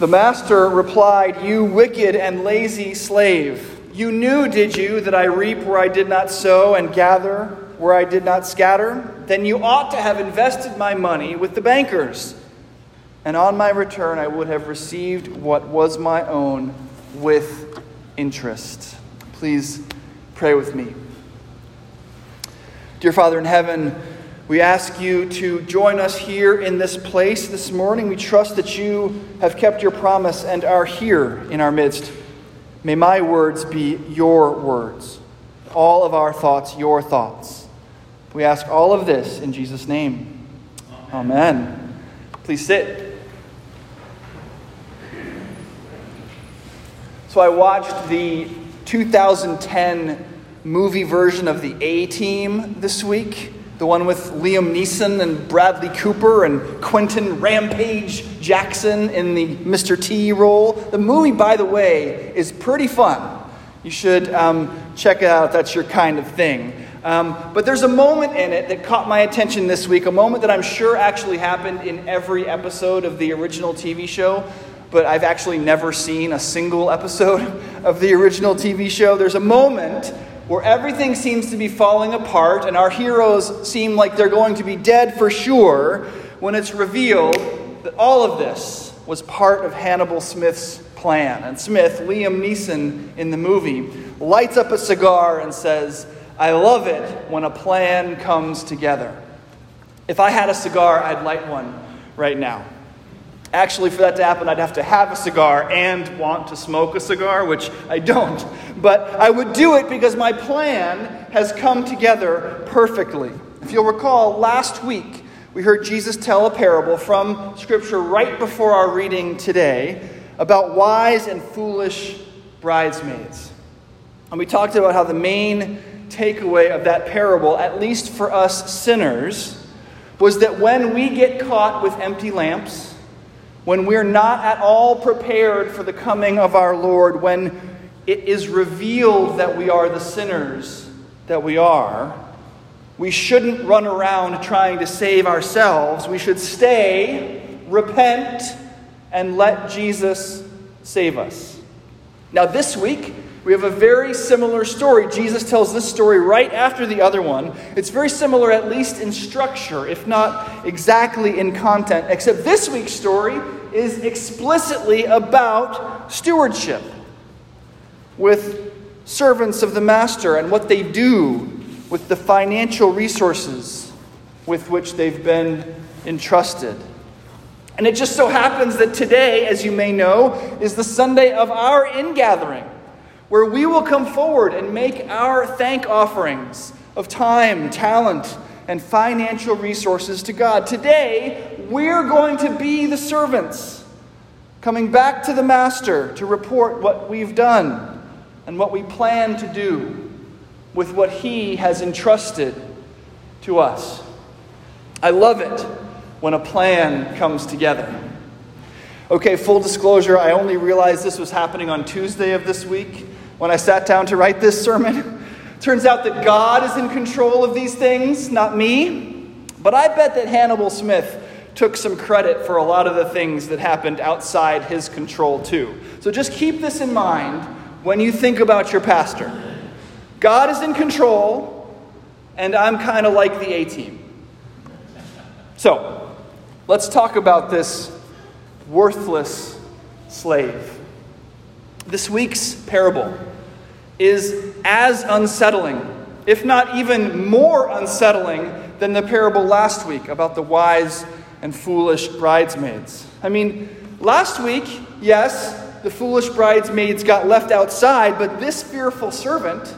The master replied, You wicked and lazy slave. You knew, did you, that I reap where I did not sow and gather where I did not scatter? Then you ought to have invested my money with the bankers. And on my return, I would have received what was my own with interest. Please pray with me. Dear Father in heaven, we ask you to join us here in this place this morning. We trust that you have kept your promise and are here in our midst. May my words be your words, all of our thoughts, your thoughts. We ask all of this in Jesus' name. Amen. Amen. Please sit. So I watched the 2010 movie version of the A Team this week the one with Liam Neeson and Bradley Cooper and Quinton Rampage Jackson in the Mr. T role. The movie, by the way, is pretty fun. You should um, check it out that's your kind of thing. Um, but there's a moment in it that caught my attention this week, a moment that I'm sure actually happened in every episode of the original TV show, but I've actually never seen a single episode of the original TV show. There's a moment where everything seems to be falling apart and our heroes seem like they're going to be dead for sure, when it's revealed that all of this was part of Hannibal Smith's plan. And Smith, Liam Neeson in the movie, lights up a cigar and says, I love it when a plan comes together. If I had a cigar, I'd light one right now. Actually, for that to happen, I'd have to have a cigar and want to smoke a cigar, which I don't. But I would do it because my plan has come together perfectly. If you'll recall, last week we heard Jesus tell a parable from Scripture right before our reading today about wise and foolish bridesmaids. And we talked about how the main takeaway of that parable, at least for us sinners, was that when we get caught with empty lamps, when we're not at all prepared for the coming of our Lord, when it is revealed that we are the sinners that we are, we shouldn't run around trying to save ourselves. We should stay, repent, and let Jesus save us. Now, this week, we have a very similar story. Jesus tells this story right after the other one. It's very similar, at least in structure, if not exactly in content, except this week's story is explicitly about stewardship with servants of the master and what they do with the financial resources with which they've been entrusted. And it just so happens that today, as you may know, is the Sunday of our ingathering where we will come forward and make our thank offerings of time, talent, and financial resources to God. Today, we're going to be the servants, coming back to the Master to report what we've done and what we plan to do with what He has entrusted to us. I love it when a plan comes together. Okay, full disclosure, I only realized this was happening on Tuesday of this week when I sat down to write this sermon. Turns out that God is in control of these things, not me. But I bet that Hannibal Smith took some credit for a lot of the things that happened outside his control, too. So just keep this in mind when you think about your pastor. God is in control, and I'm kind of like the A team. So, let's talk about this worthless slave. This week's parable is as unsettling, if not even more unsettling, than the parable last week about the wise and foolish bridesmaids. I mean, last week, yes, the foolish bridesmaids got left outside, but this fearful servant,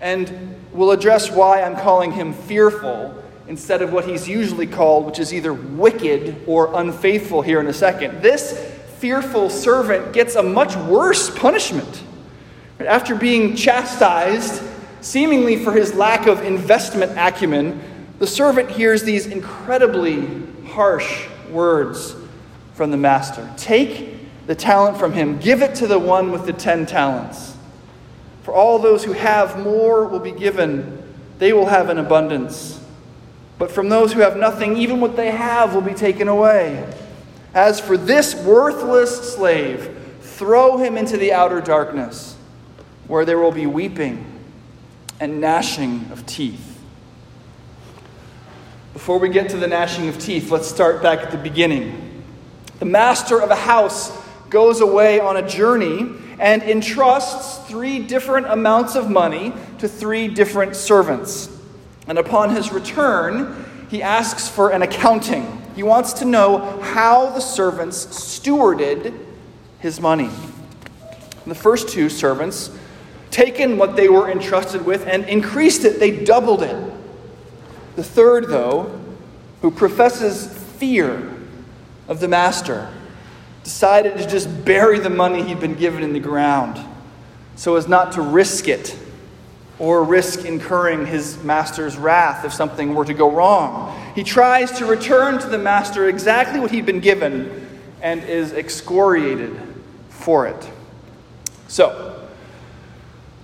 and we'll address why I'm calling him fearful instead of what he's usually called, which is either wicked or unfaithful here in a second. This fearful servant gets a much worse punishment. After being chastised, seemingly for his lack of investment acumen, the servant hears these incredibly harsh words from the master Take the talent from him, give it to the one with the ten talents. For all those who have more will be given, they will have an abundance. But from those who have nothing, even what they have will be taken away. As for this worthless slave, throw him into the outer darkness, where there will be weeping and gnashing of teeth. Before we get to the gnashing of teeth, let's start back at the beginning. The master of a house goes away on a journey and entrusts three different amounts of money to three different servants. And upon his return, he asks for an accounting. He wants to know how the servants stewarded his money. The first two servants taken what they were entrusted with and increased it, they doubled it. The third, though, who professes fear of the master, decided to just bury the money he'd been given in the ground so as not to risk it or risk incurring his master's wrath if something were to go wrong. He tries to return to the master exactly what he'd been given and is excoriated for it. So,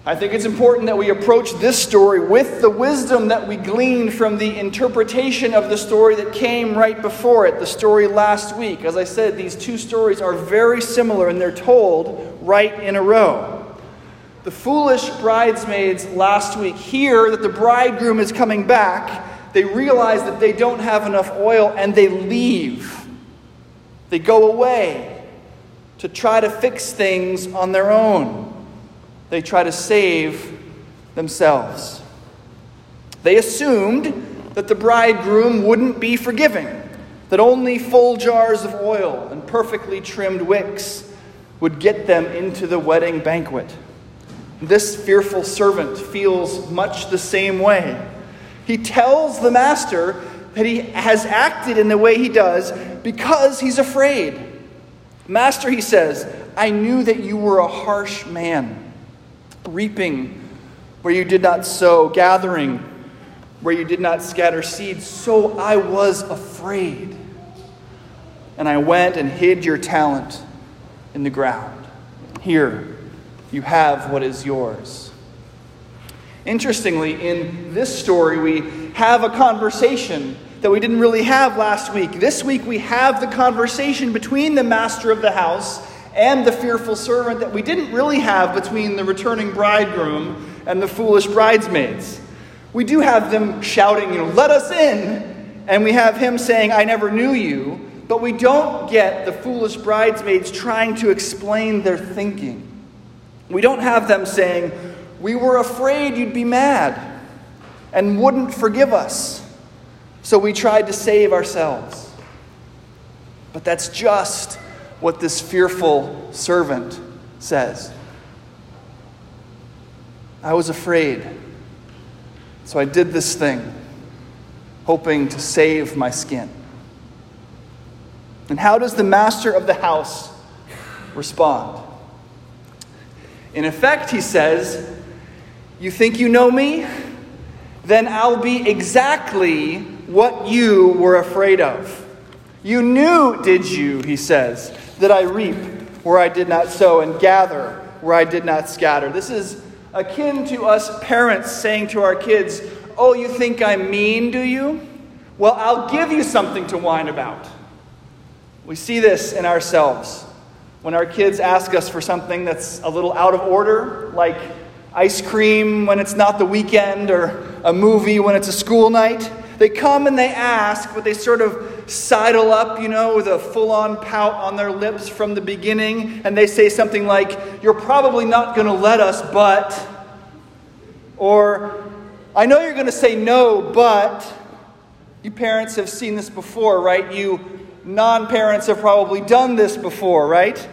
I think it's important that we approach this story with the wisdom that we gleaned from the interpretation of the story that came right before it, the story last week. As I said, these two stories are very similar and they're told right in a row. The foolish bridesmaids last week hear that the bridegroom is coming back. They realize that they don't have enough oil and they leave. They go away to try to fix things on their own. They try to save themselves. They assumed that the bridegroom wouldn't be forgiving, that only full jars of oil and perfectly trimmed wicks would get them into the wedding banquet. This fearful servant feels much the same way. He tells the master that he has acted in the way he does because he's afraid. Master, he says, I knew that you were a harsh man, reaping where you did not sow, gathering where you did not scatter seed. So I was afraid. And I went and hid your talent in the ground. Here, you have what is yours. Interestingly, in this story, we have a conversation that we didn't really have last week. This week, we have the conversation between the master of the house and the fearful servant that we didn't really have between the returning bridegroom and the foolish bridesmaids. We do have them shouting, you know, let us in, and we have him saying, I never knew you, but we don't get the foolish bridesmaids trying to explain their thinking. We don't have them saying, We were afraid you'd be mad and wouldn't forgive us, so we tried to save ourselves. But that's just what this fearful servant says. I was afraid, so I did this thing, hoping to save my skin. And how does the master of the house respond? In effect, he says, You think you know me? Then I'll be exactly what you were afraid of. You knew, did you, he says, that I reap where I did not sow and gather where I did not scatter. This is akin to us parents saying to our kids, Oh, you think I'm mean, do you? Well, I'll give you something to whine about. We see this in ourselves. When our kids ask us for something that's a little out of order, like ice cream when it's not the weekend or a movie when it's a school night, they come and they ask, but they sort of sidle up, you know, with a full on pout on their lips from the beginning, and they say something like, You're probably not going to let us, but. Or, I know you're going to say no, but. You parents have seen this before, right? You non parents have probably done this before, right?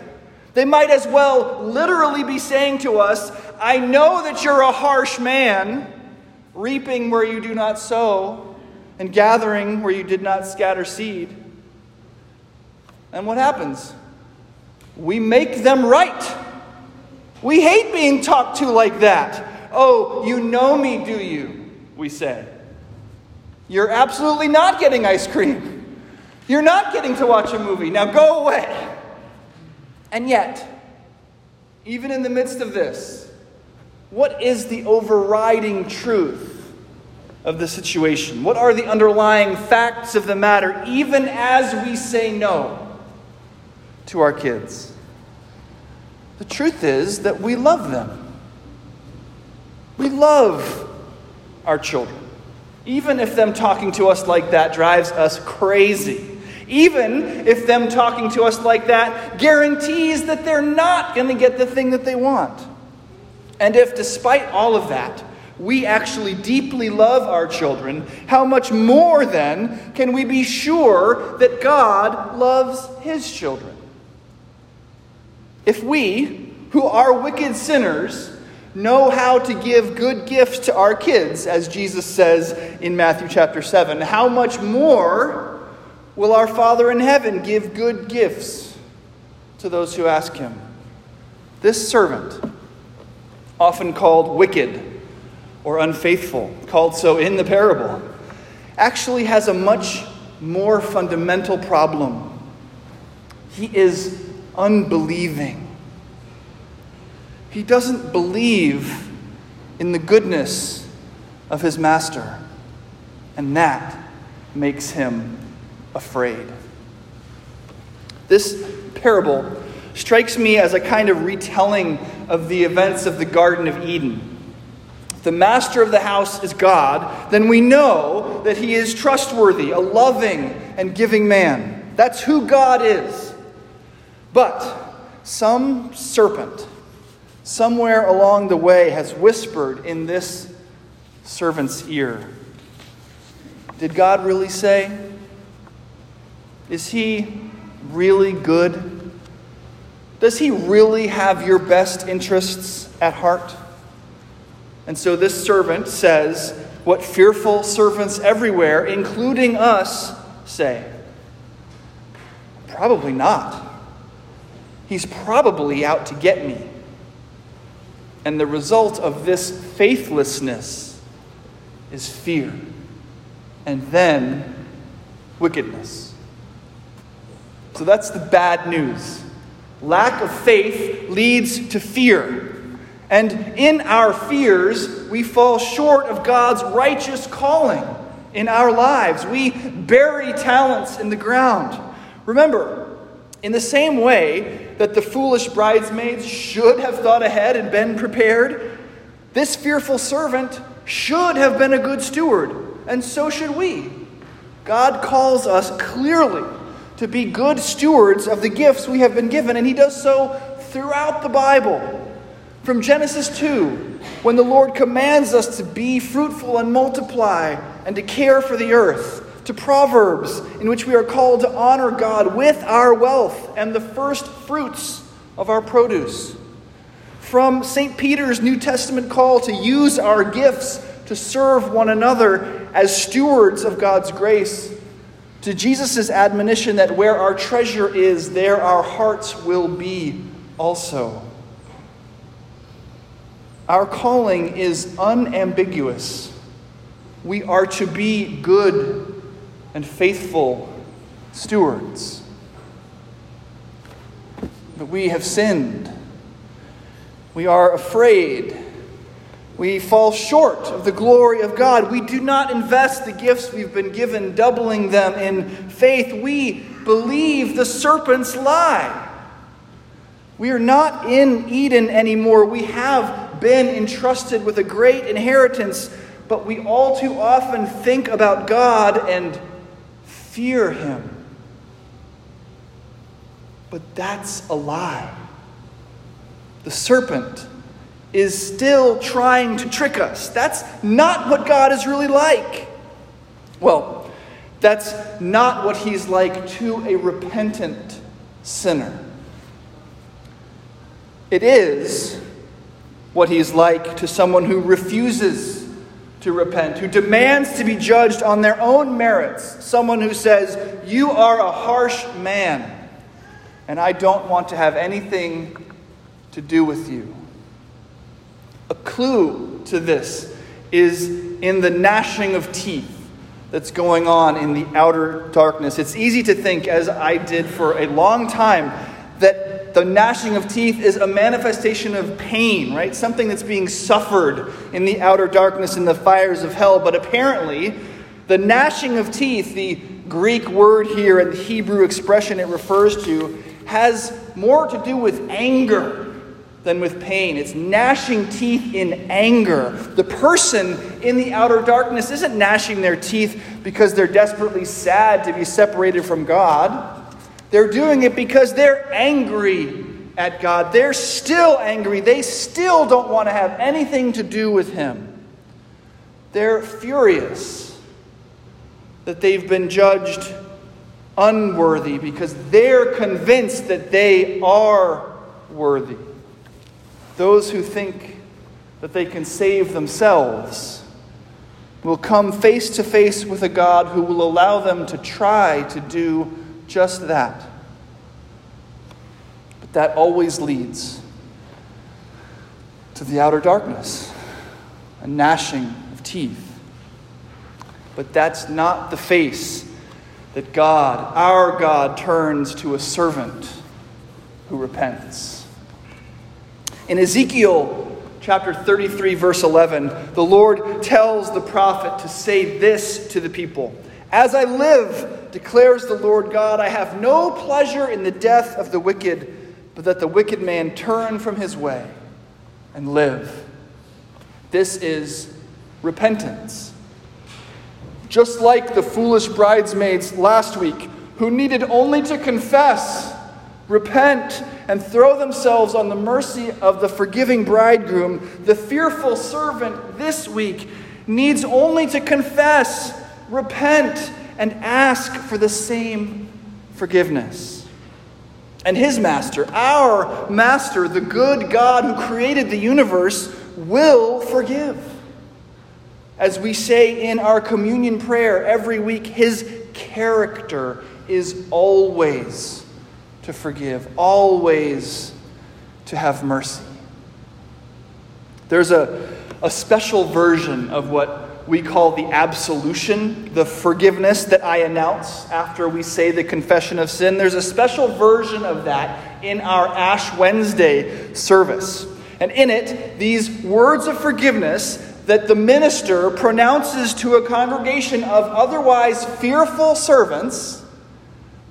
They might as well literally be saying to us, I know that you're a harsh man, reaping where you do not sow, and gathering where you did not scatter seed. And what happens? We make them right. We hate being talked to like that. Oh, you know me, do you? We say. You're absolutely not getting ice cream. You're not getting to watch a movie. Now go away. And yet, even in the midst of this, what is the overriding truth of the situation? What are the underlying facts of the matter, even as we say no? to our kids? The truth is that we love them. We love our children. Even if them talking to us like that drives us crazy. Even if them talking to us like that guarantees that they're not going to get the thing that they want. And if, despite all of that, we actually deeply love our children, how much more then can we be sure that God loves his children? If we, who are wicked sinners, know how to give good gifts to our kids, as Jesus says in Matthew chapter 7, how much more will our Father in heaven give good gifts to those who ask him? This servant, often called wicked, or unfaithful, called so in the parable, actually has a much more fundamental problem. He is unbelieving. He doesn't believe in the goodness of his master, and that makes him afraid. This parable strikes me as a kind of retelling of the events of the Garden of Eden the master of the house is God, then we know that he is trustworthy, a loving and giving man. That's who God is. But some serpent somewhere along the way has whispered in this servant's ear Did God really say? Is he really good? Does he really have your best interests at heart? And so this servant says what fearful servants everywhere, including us, say. Probably not. He's probably out to get me. And the result of this faithlessness is fear, and then wickedness. So that's the bad news. Lack of faith leads to fear. And in our fears, we fall short of God's righteous calling in our lives. We bury talents in the ground. Remember, in the same way that the foolish bridesmaids should have thought ahead and been prepared, this fearful servant should have been a good steward, and so should we. God calls us clearly to be good stewards of the gifts we have been given, and He does so throughout the Bible. From Genesis 2, when the Lord commands us to be fruitful and multiply and to care for the earth, to Proverbs, in which we are called to honor God with our wealth and the first fruits of our produce. From St. Peter's New Testament call to use our gifts to serve one another as stewards of God's grace, to Jesus' admonition that where our treasure is, there our hearts will be also. Our calling is unambiguous. We are to be good and faithful stewards. But we have sinned. We are afraid. We fall short of the glory of God. We do not invest the gifts we've been given, doubling them in faith. We believe the serpent's lie. We are not in Eden anymore. We have been entrusted with a great inheritance, but we all too often think about God and fear Him. But that's a lie. The serpent is still trying to trick us. That's not what God is really like. Well, that's not what He's like to a repentant sinner. It is what he's like to someone who refuses to repent, who demands to be judged on their own merits, someone who says, You are a harsh man, and I don't want to have anything to do with you. A clue to this is in the gnashing of teeth that's going on in the outer darkness. It's easy to think, as I did for a long time, that the gnashing of teeth is a manifestation of pain, right? Something that's being suffered in the outer darkness in the fires of hell. But apparently, the gnashing of teeth, the Greek word here and the Hebrew expression it refers to, has more to do with anger than with pain. It's gnashing teeth in anger. The person in the outer darkness isn't gnashing their teeth because they're desperately sad to be separated from God. They're doing it because they're angry at God. They're still angry. They still don't want to have anything to do with Him. They're furious that they've been judged unworthy because they're convinced that they are worthy. Those who think that they can save themselves will come face to face with a God who will allow them to try to do just that. But that always leads to the outer darkness, a gnashing of teeth. But that's not the face that God, our God, turns to a servant who repents. In Ezekiel chapter 33, verse 11, the Lord tells the prophet to say this to the people As I live, declares the Lord God, I have no pleasure in the death of the wicked, but that the wicked man turn from his way and live. This is repentance. Just like the foolish bridesmaids last week, who needed only to confess, repent, and throw themselves on the mercy of the forgiving bridegroom, the fearful servant this week needs only to confess, repent, and ask for the same forgiveness. And his master, our master, the good God who created the universe, will forgive. As we say in our communion prayer every week, his character is always to forgive, always to have mercy. There's a, a special version of what we call the absolution, the forgiveness that I announce after we say the confession of sin. There's a special version of that in our Ash Wednesday service. And in it, these words of forgiveness that the minister pronounces to a congregation of otherwise fearful servants,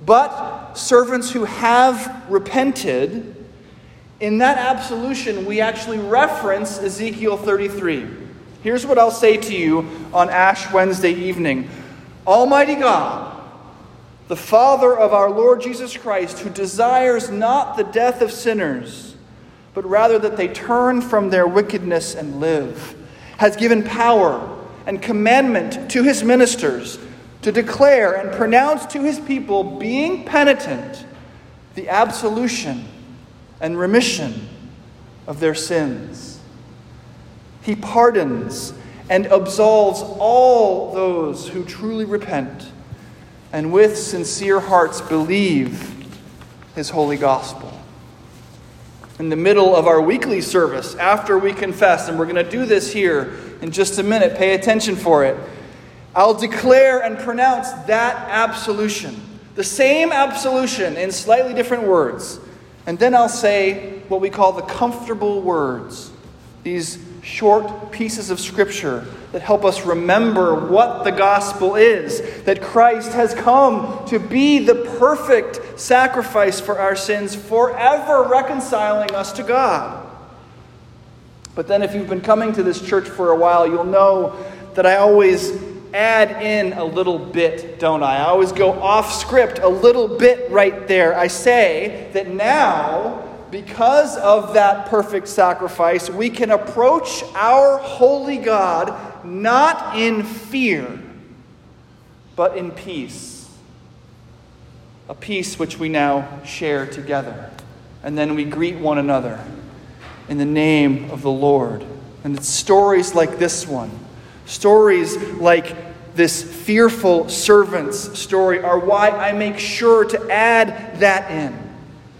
but servants who have repented, in that absolution, we actually reference Ezekiel 33. Here's what I'll say to you on Ash Wednesday evening Almighty God, the Father of our Lord Jesus Christ, who desires not the death of sinners, but rather that they turn from their wickedness and live has given power and commandment to his ministers to declare and pronounce to his people, being penitent, the absolution and remission of their sins. He pardons and absolves all those who truly repent and with sincere hearts believe his holy gospel in the middle of our weekly service after we confess, and we're going to do this here in just a minute. Pay attention for it. I'll declare and pronounce that absolution, the same absolution in slightly different words. And then I'll say what we call the comfortable words, these short pieces of scripture that help us remember what the gospel is that Christ has come to be the perfect sacrifice for our sins, forever reconciling us to God. But then, if you've been coming to this church for a while, you'll know that I always add in a little bit, don't I? I always go off script a little bit right there. I say that now because of that perfect sacrifice, we can approach our holy God not in fear, but in peace. A peace which we now share together. And then we greet one another in the name of the Lord. And it's stories like this one, stories like this fearful servant's story, are why I make sure to add that in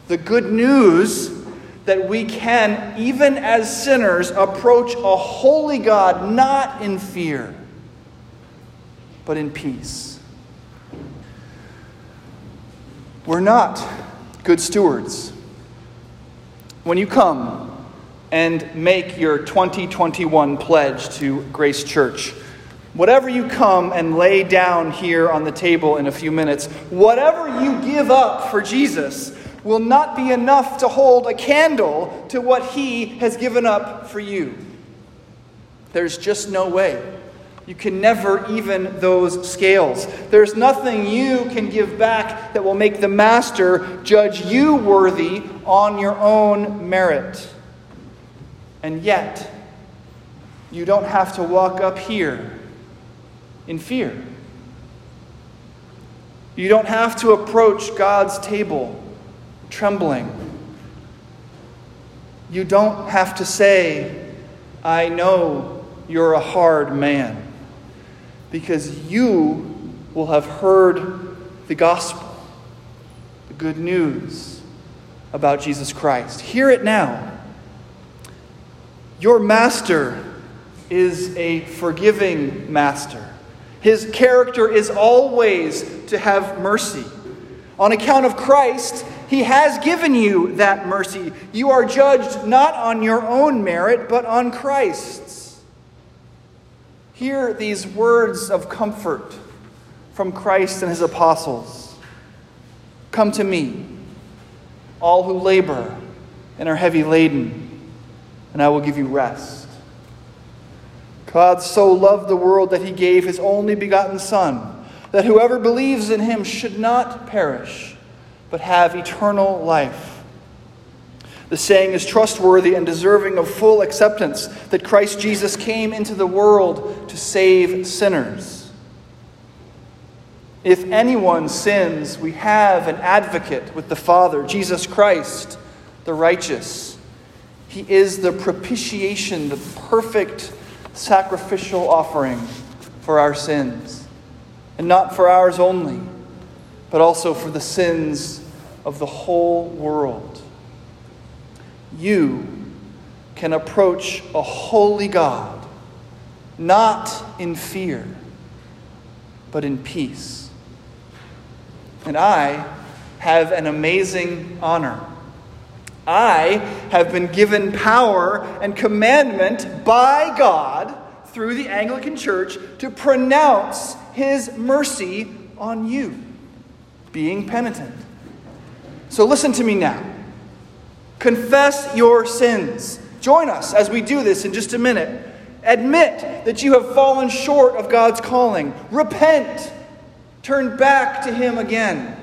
the good news that we can, even as sinners, approach a holy God not in fear, but in peace. We're not good stewards. When you come and make your 2021 pledge to Grace Church, whatever you come and lay down here on the table in a few minutes, whatever you give up for Jesus, will not be enough to hold a candle to what He has given up for you. There's just no way. You can never even those scales. There's nothing you can give back that will make the Master judge you worthy on your own merit. And yet, you don't have to walk up here in fear. You don't have to approach God's table trembling. You don't have to say, I know you're a hard man because you will have heard the gospel, the good news about Jesus Christ. Hear it now. Your master is a forgiving master. His character is always to have mercy. On account of Christ, he has given you that mercy. You are judged not on your own merit, but on Christ's. Hear these words of comfort from Christ and his apostles Come to me, all who labor and are heavy laden, and I will give you rest. God so loved the world that he gave his only begotten Son, that whoever believes in him should not perish, but have eternal life. The saying is trustworthy and deserving of full acceptance that Christ Jesus came into the world to save sinners. If anyone sins, we have an advocate with the Father, Jesus Christ, the righteous. He is the propitiation, the perfect sacrificial offering for our sins. And not for ours only, but also for the sins of the whole world you can approach a holy God not in fear, but in peace. And I have an amazing honor. I have been given power and commandment by God through the Anglican Church to pronounce His mercy on you, being penitent. So listen to me now. Confess your sins. Join us as we do this in just a minute. Admit that you have fallen short of God's calling. Repent. Turn back to Him again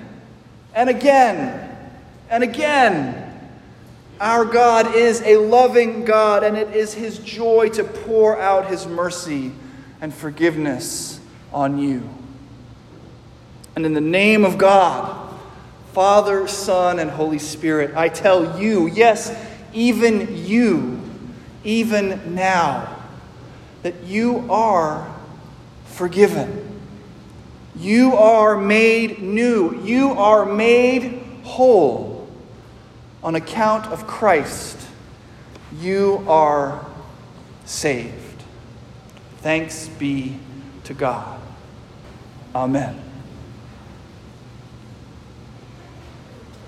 and again and again. Our God is a loving God, and it is His joy to pour out His mercy and forgiveness on you. And in the name of God, Father, Son, and Holy Spirit, I tell you, yes, even you, even now, that you are forgiven. You are made new. You are made whole. On account of Christ, you are saved. Thanks be to God. Amen.